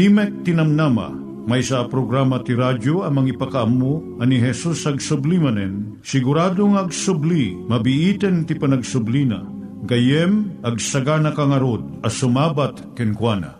Timek Tinamnama, may sa programa ti radyo amang ipakaamu ani Jesus ag sublimanen, siguradong ag subli, mabiiten ti panagsublina, gayem ag sagana kangarod as sumabat kenkwana.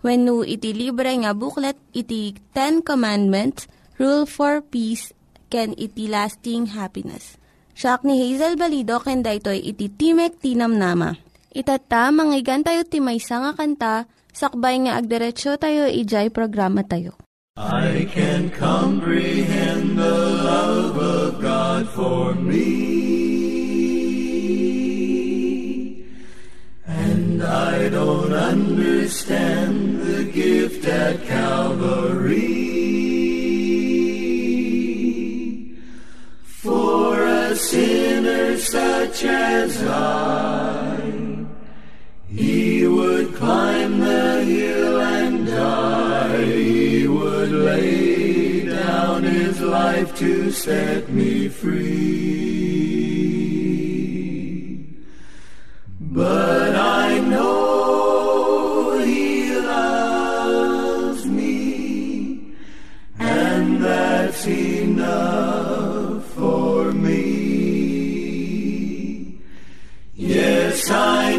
When no iti libre nga buklet, iti Ten Commandments, Rule for Peace, can iti lasting happiness. Siya ni Hazel Balido, ken daytoy iti Timek Tinam Nama. Itata, manggigan tayo timaysa nga kanta, sakbay nga agderetsyo tayo, ijay programa tayo. I can comprehend the love of God for me. And I don't understand the gift at Calvary. For a sinner such as I, He would climb the hill and die. He would lay down His life to set me free. But time.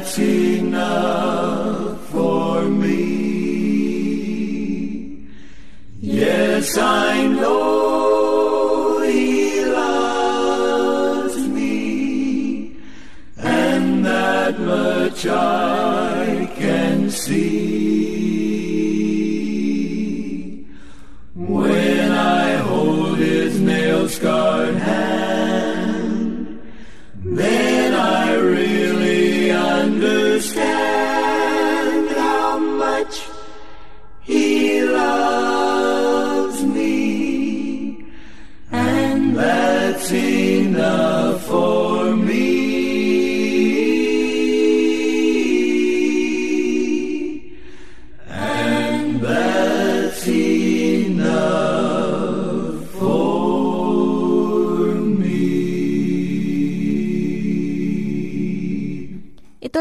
That's enough for me. Yes, I know He loves me, and that much I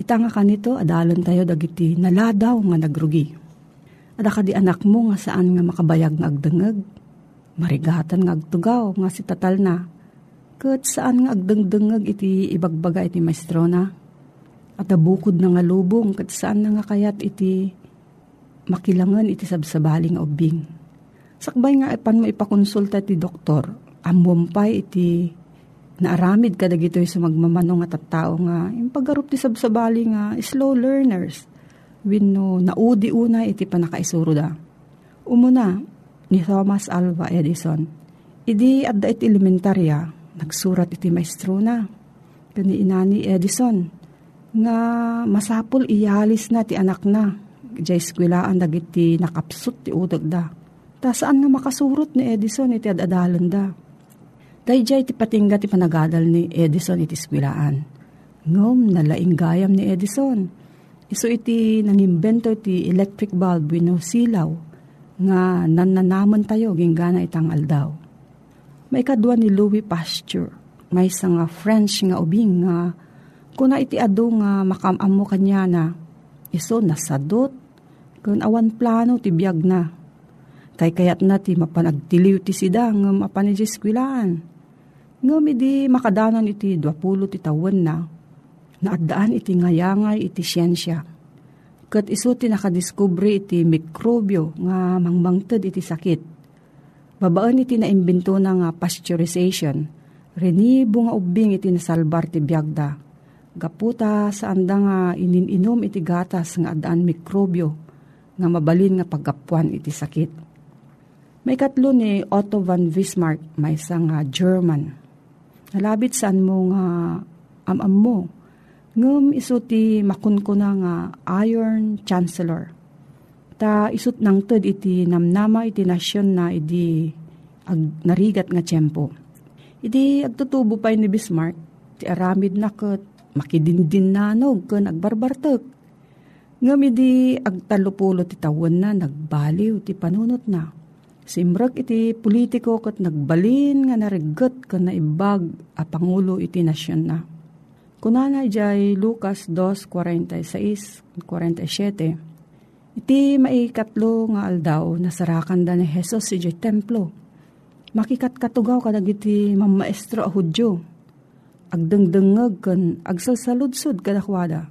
Ita nga kanito, adalon tayo dagiti naladaw nga nagrugi. Ada ka di anak mo nga saan nga makabayag nga agdengeg. Marigatan nga agtugaw nga si tatal na. Kat saan nga agdengdengeg iti ibagbaga iti maestro na. At abukod na nga lubong kat saan na nga kayat iti makilangan iti sabsabali nga ubing. Sakbay nga ipan mo ipakonsulta ti doktor, amumpay iti naaramid ka dagitoy sa magmamanong at tao nga impagarup ti sabsabali nga slow learners wenno naudi una iti panakaisuro da. Umuna ni Thomas Alva Edison idi adda iti elementarya nagsurat iti maestro na kani inani Edison nga masapol iyalis na ti anak na jay skwilaan dagiti nakapsut ti udag da. Ta saan nga makasurot ni Edison iti adadalan da Dayjay ti patingga ti panagadal ni Edison iti skwilaan. Ngom, nalaing gayam ni Edison. Iso iti nangimbento ti electric bulb wino silaw nga nananaman tayo ginggana itang aldaw. May kadwa ni Louis Pasteur. May isa nga French nga ubing nga kuna iti adu nga makamam mo kanya na iso nasadot kun awan plano ti biyag na. Kay kayat na ti mapanagtiliw ti sida nga mapanijeskwilaan Ngam idi makadanon iti 20 ti tawen na, naadaan iti ngayangay iti siyensya. Kat iso ti nakadiskubre iti mikrobyo nga mangbangted iti sakit. Babaan iti naimbento na nga pasteurization, renibo nga ubing iti nasalbar ti biyagda. Gaputa sa anda nga ininom iti gatas nga adaan mikrobyo nga mabalin nga paggapuan iti sakit. May katlo ni Otto von Bismarck, may isang German Nalabit saan mo nga amam mo. Ngum iso ti makunkuna nga Iron Chancellor. Ta isut nang ted iti namnama iti nasyon na iti ag narigat nga tiyempo. Iti agtutubo pa ni Bismarck, ti aramid na kat makidindin nanog ken agbarbartek. Ngam iti agtalupulo ti tawon na nagbaliw ti panunot na Simrag iti politiko kat nagbalin nga narigat ka na ibag a Pangulo iti nasyon na. Kunana jay Lucas 2.46-47 Iti maikatlo nga aldaw nasarakan da ni Jesus si jay templo. Makikat katugaw kadag iti mamaestro a Hudyo. Agdengdengeg kan agsalsaludsod kadakwada.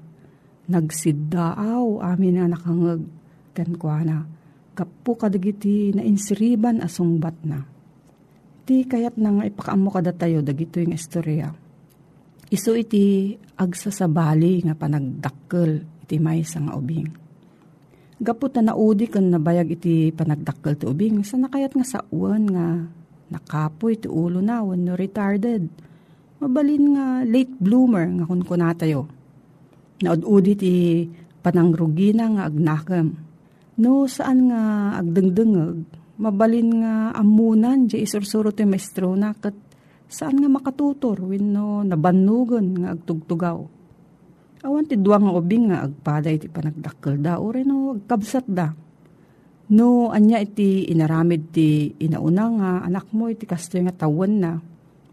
Nagsiddaaw amin na nakangeg kan kuana kapu kadagiti na insiriban asungbat na. Ti kayat na nga ipakaamo kada tayo dagito yung istorya. Iso iti agsasabali nga panagdakkel iti may nga ubing. Gapot na naudi kan nabayag iti panagdakkel ti ubing. Sa nakayat nga sa uwan nga nakapoy ti ulo na no retarded. Mabalin nga late bloomer nga kun tayo. Naud-udi ti panangrugi na nga agnakam No, saan nga agdengdengeg, mabalin nga amunan, di isursuro ti maestro na, kat saan nga makatutor, win no, nabanugan nga agtugtugaw. Awan ti duwang nga ubing nga agpaday ti panagdakkel da, o no, agkabsat da. No, anya iti inaramid ti inauna nga anak mo iti kasto nga tawan na.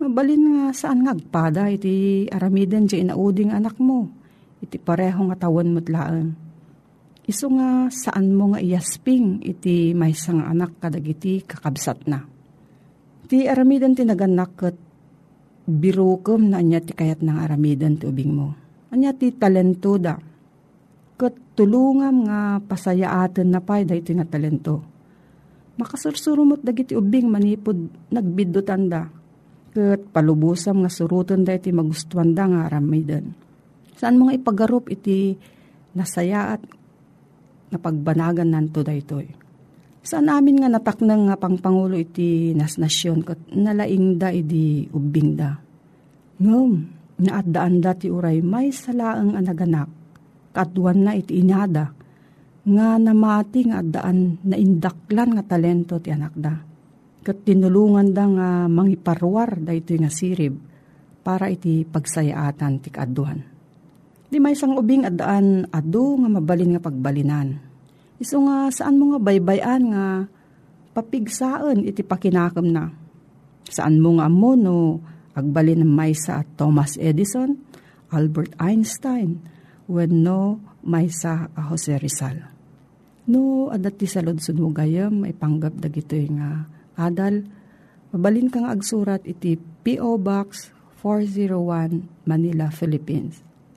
Mabalin nga saan nga agpada iti aramidan di inauding anak mo. Iti pareho nga tawan mo't laan Iso nga saan mo nga iyasping iti may sang anak kadagiti kakabsat na. Ti aramidan ti naganak kat birukom na anya ti kayat ng aramidan ti ubing mo. Anya ti talento da. Kat tulungam nga pasayaaten na pay da iti nga talento. Makasursurumot dagiti ubing manipod nagbidutan da. Kat palubusam nga surutan da iti magustuhan da nga aramidan. Saan mo nga ipagarup iti nasayaat nga pagbanagan nanto daytoy. Saan amin nga nataknang nga pangpangulo iti nasnasyon kat nalaing da idi ubing da. Ngom, naadaan da ti uray may salaang anaganak, katuan na iti inada, nga namati nga daan na indaklan nga talento ti anak da. Kat tinulungan da nga mangiparwar da ito nga sirib para iti pagsayaatan ti kaaduhan. Di may isang ubing adaan adu nga mabalin nga pagbalinan. Iso nga saan mo nga baybayan nga papigsaan iti pakinakam na. Saan mo nga mo no agbalin ng maysa at Thomas Edison, Albert Einstein, when no maysa a Jose Rizal. No, adat ti salod mo gayam, may panggap dagito nga adal, mabalin kang agsurat iti P.O. Box 401 Manila, Philippines.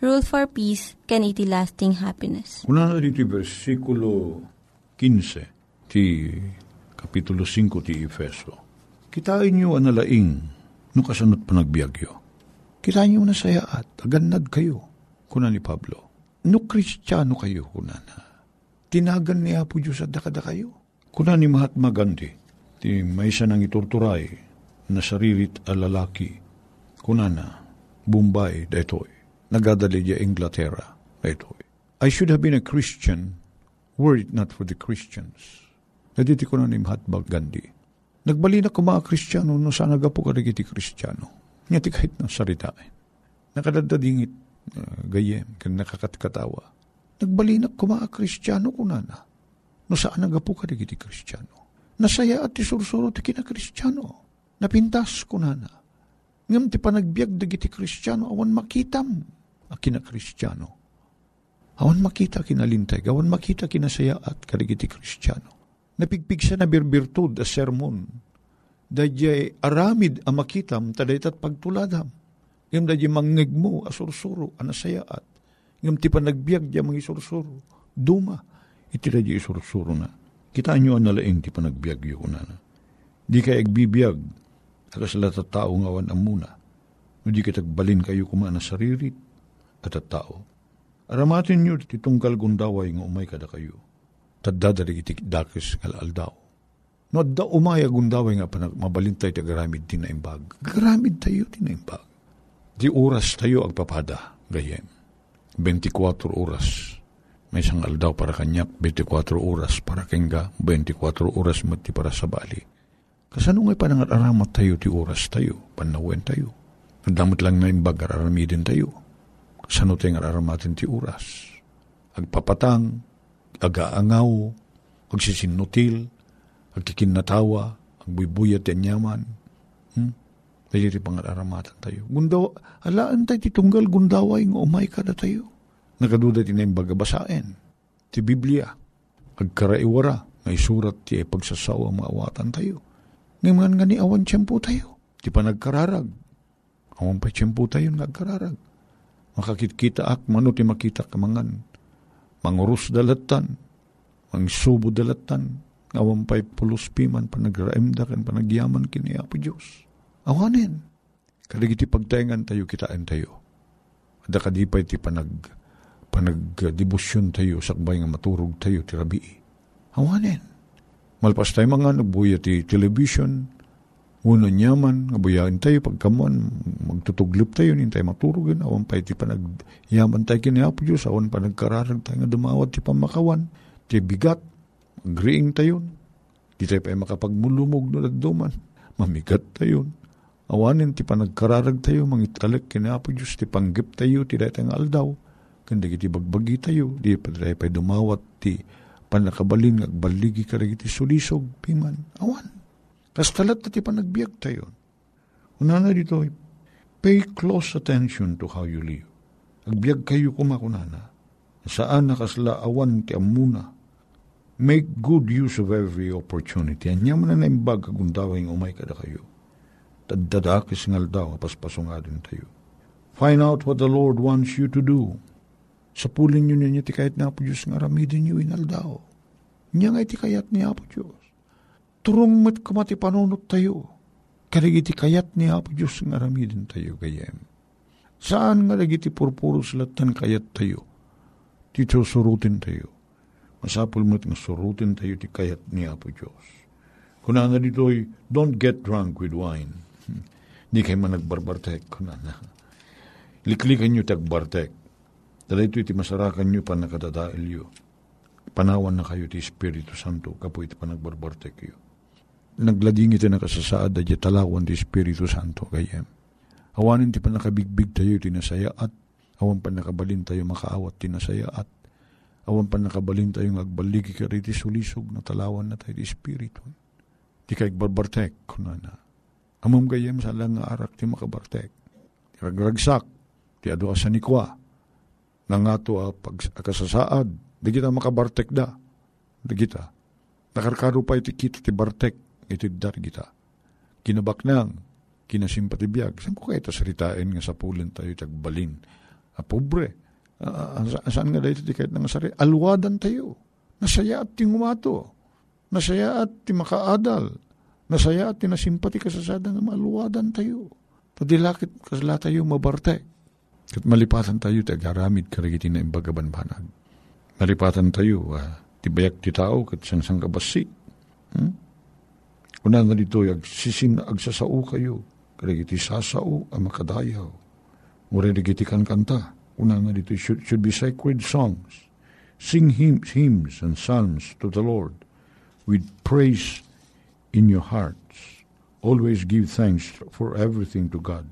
Rule for Peace, can iti lasting happiness. Una na dito versikulo 15 ti Kapitulo 5 ti Efeso. Kitain nyo ang nalaing no kasanot panagbiagyo. Kitain nyo na saya at agannad kayo, kuna ni Pablo. No kristyano kayo, kuna na. Tinagan ni Apo Diyos at dakada kayo. Kuna ni Mahatma Gandhi, ti may isa nang iturturay na saririt a lalaki. Kuna na, Bombay, detoy. Nagadali di Inglaterra, detoy. I should have been a Christian were it not for the Christians. Naditi ko na ni Mahatma Gandhi. Nagbali na ko mga Kristiyano no sana gapo ka iti Kristiyano. Nga ti kahit na saritain. Nakadadadingit uh, gayem, kan nakakatkatawa. Nagbali na ko mga Kristiyano ko na na. No saan nagapo ka iti Kristiyano. Nasaya at isursuro ti kina Kristiyano. Napintas ko na na. Ngam ti panagbiag dagiti Kristiyano awan makitam a kina Kristiyano. Awan makita kinalintay, awan makita kinasaya at kaligiti Kristiyano napigpig siya na birbirtud a sermon. Dadya aramid a makitam, tadaytat pagtuladam. Ngam dadya mangig mo, asursuro, anasayaat. Ngam ti panagbiag dya mga isursuro. Duma, iti dadya isursuro na. Kita nyo ang nalaing ti panagbiag yun na. Di kay agbibiyag, akas lata tao ngawan amuna. No di kitagbalin kayo kumana saririt at tao. Aramatin nyo titungkal gundaway nga umay kada kayo tadadari iti dakis ngal aldaw. No, da umaya gundaway nga panag mabalintay ti garamid tinaimbag. Garamid tayo tinaimbag. Di oras tayo agpapada, gayem. 24 oras. May isang aldaw para kanyak, 24 oras para kenga, 24 oras mati para sa bali. Kasano nga panangat aramat tayo ti oras tayo, panawen tayo. Nadamot lang na imbag araramidin tayo. Tayo araramatin ti oras. Agpapatang, agaangaw, agsisinutil, agkikinatawa, agbubuyat yan yaman. Hmm? Rin pangaramatan tayo. Gundaw, alaan tayo titunggal gundaway nga umay ka na tayo. Nakaduda ti na bagabasain. Ti Biblia. Agkaraiwara. May surat ti pagsasawa maawatan tayo. Ngayon nga ni awan tiyempo tayo. Ti panagkararag. Awan pa tiyempo tayo nagkararag. Makakitkita ak, mano ti makita kamangan mangurus dalatan, mangsubo dalatan, awam pa'y pulos piman, panagraimda kan panagyaman kini Apo Diyos. Awanin. Kaligiti pagtayangan tayo, kitaan tayo. Ada kadipay ti panag panagdibusyon tayo, sakbay nga maturog tayo, ti rabii. Awanin. Malpas tayo mga nagbuya ti television, Una nyaman, nga tayo, pagkaman, magtutuglip tayo, nin tayo maturugin, awan pa iti panagyaman tayo kiniapo Diyos, awan pa nagkararag tayo nga dumawat ti pamakawan, ti bigat, agriing tayo, di tayo pa makapagmulumog no nagduman, mamigat tayo, awanin ti panagkararag tayo, mangitalik kiniapo Diyos, ti panggip tayo, ti tayo aldaw, kanda iti bagbagi tayo, di pa tayo pa dumawat ti panakabalin, agbaligi ka iti sulisog, piman, awan Kas talat ti panagbiag tayo. Una na dito, pay close attention to how you live. Agbiag kayo kumakunana. Saan nakasla awan ti amuna. Make good use of every opportunity. Anya mo na naimbag kagundawing umay kada kayo. Tadadakis ngal daw, paspasungadin tayo. Find out what the Lord wants you to do. Sa pulin nyo ninyo ti kahit na po Diyos nga ramidin nyo inaldaw. Nya nga iti kayat ni Apo Diyos. Turong mat kamati panunot tayo Karigiti kayat ni Apo Diyos nga ramidin tayo gayem. Saan nga lagi ti purpuro silatan kayat tayo? Tito surutin tayo. Masapul mo nga surutin tayo ti kayat ni Apo Diyos. Kuna na dito'y, don't get drunk with wine. Hindi kayo man nagbarbartek. Kuna na. Liklikan nyo tagbartek. Dala ito iti masarakan nyo pa nakadadail yo. Panawan na kayo ti Espiritu Santo, kapo iti panagbarbartek yo naglading iti nakasasaad da talawan ti Espiritu Santo kayem. Awanin ti panakabigbig tayo tinasaya at awan pa nakabalin tayo makaawat tinasaya at awan pa nakabalin tayo agbaligi ka riti sulisog na talawan na tayo ti Espiritu. Di kay barbartek kunana. Amom gayem sa lang nga arak ti makabartek. Ti ragragsak, ti adu asanikwa, nga nga to a pag akasasaad, di kita makabartek da. Di kita. Nakarkaro pa iti kita ti bartek, iti dar kita. Kinabak nang, kinasimpati biyag. Saan ko kayo tasaritain nga sa pulin tayo tagbalin? A ah, pobre. Uh, saan nga dahil ti kahit nga sari? Alwadan tayo. Nasaya at ti ngumato. Nasaya at ti makaadal. Nasaya at ti nasimpati kasasada nga maluwadan tayo. Tadilakit kasla tayo mabarte. Kat malipatan tayo ti agaramid karigiti na imbagaban banag. Malipatan tayo, uh, ti bayak ti tao kat sang sang kabasi. Hmm? Una na dito, agsisin, agsasao kayo. Kaya iti sasao ang makadayaw. Mura digiti kan kanta. Una na dito, should, should be sacred songs. Sing hymns, hymns and psalms to the Lord with praise in your hearts. Always give thanks for everything to God,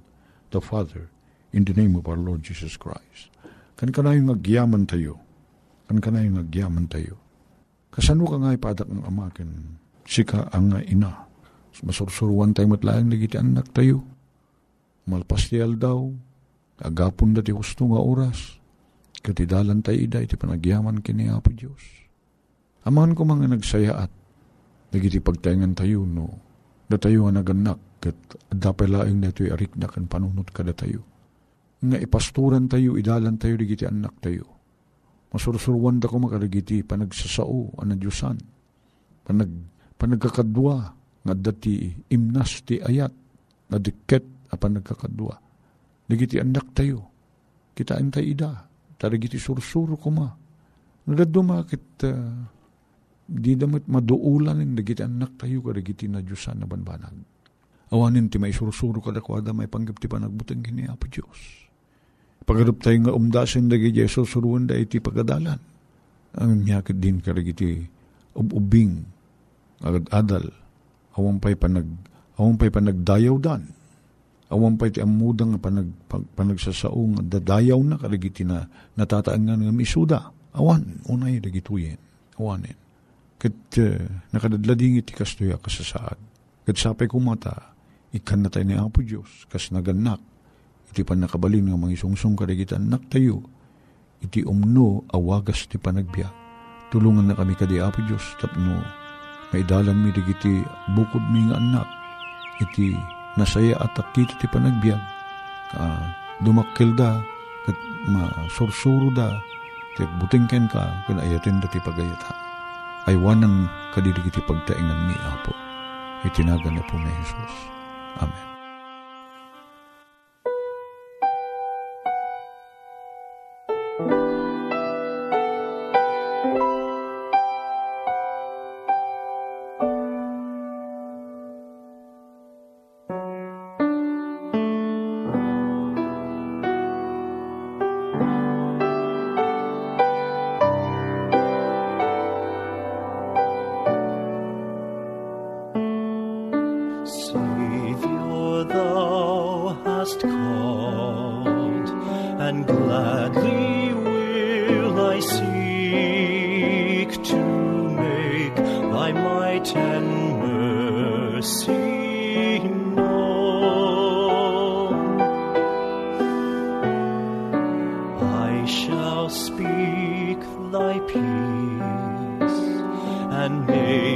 the Father, in the name of our Lord Jesus Christ. Kan ka na yung agyaman tayo. Kan ka na yung agyaman tayo. Kasano ka nga ipadak ng amakin sika ang ina. Masursuruan tayo matlaang nagiti anak tayo. Malpastial daw, agapon dati gusto nga oras. Katidalan tayo ida, iti panagyaman kini Apo Diyos. Amahan ko mga nagsayaat, nagiti pagtayangan tayo, no, da tayo nga naganak, kat dapay laing na ito'y arik na kan panunot kada tayo. Nga ipasturan tayo, idalan tayo, digiti anak tayo. Masursuruan da ko makarigiti, panagsasao, anan Diyosan. Panag panagkakadwa nga dati imnas ti ayat nga diket apan nagkakadwa. Nagiti anak tayo. Kita antay ida. Tarigiti sursuro ko ma. Nadado makit uh, di damit maduulan in dagiti anak tayo karigiti na Diyosan na banbanag. Awanin ti may sursuro kada kwada may panggap ti panagbutang kini Apo Diyos. Pagarup tayo nga umdasin dagi Jesus suruan da iti pagadalan. Ang nyakit din karigiti ububing agad adal, awang pa'y panag, awang pa'y panagdayaw dan. Awang pa'y ti amudang panag, panagsasaong dadayaw na karigiti na natataan nga nga misuda. Awan, unay dagituyin. Awanin. Kat uh, nakadadlading iti kastoya kasasaad. Kat sapay kumata, ikan na tayo ni Apo Diyos, kas naganak, iti pan nakabalin nga mga isungsong karigiti anak tayo, iti umno awagas ti panagbiyak. Tulungan na kami kadi Apo Diyos, tapno Maidalan mi digiti bukod mi nga anak. Iti nasaya at akita ti panagbiag. Uh, dumakil da, kat masursuro da, ti butingken ka, kan ayatin da ti pagayata. Aywanan kadidigiti pagtaingan mi, Apo. Itinagan na po ni Jesus. Amen. And may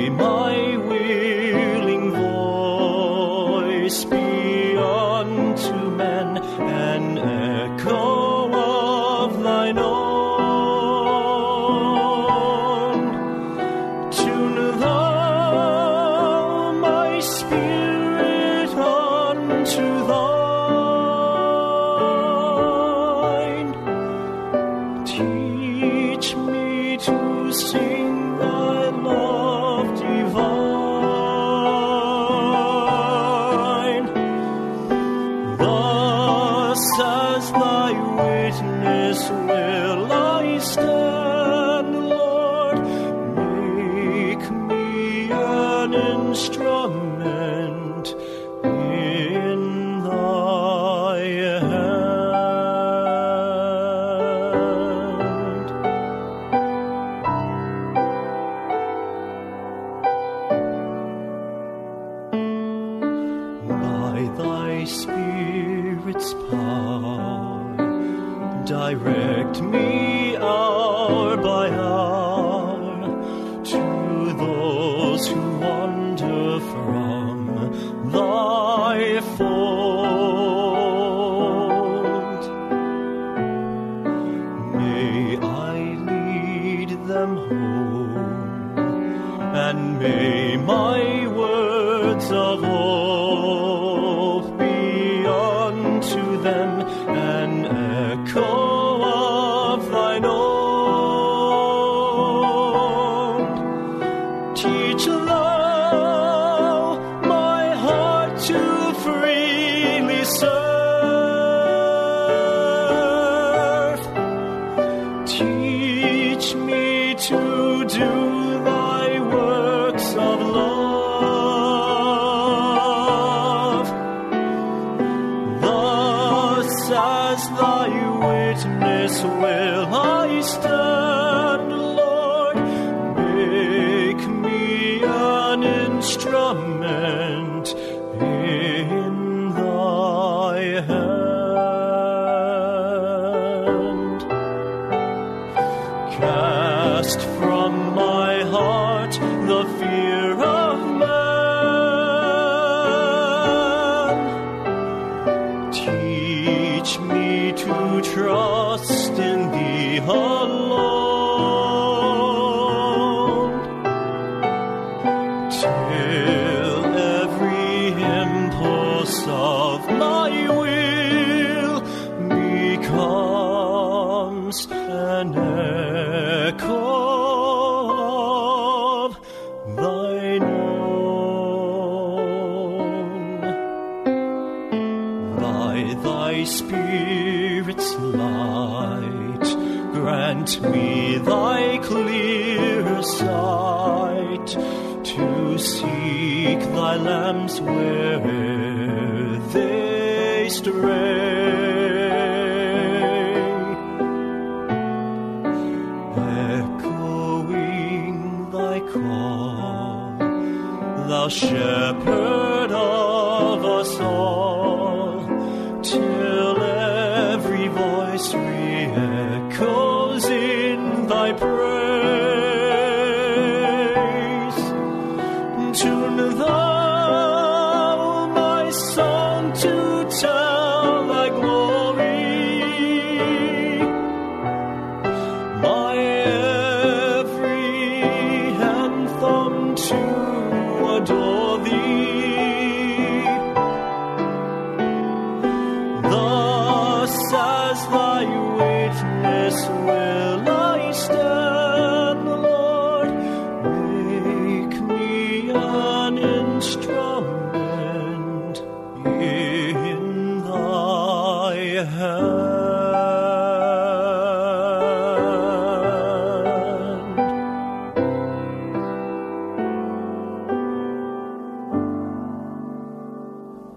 shepherd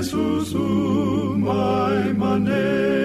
manen, ni Jesus umay manen.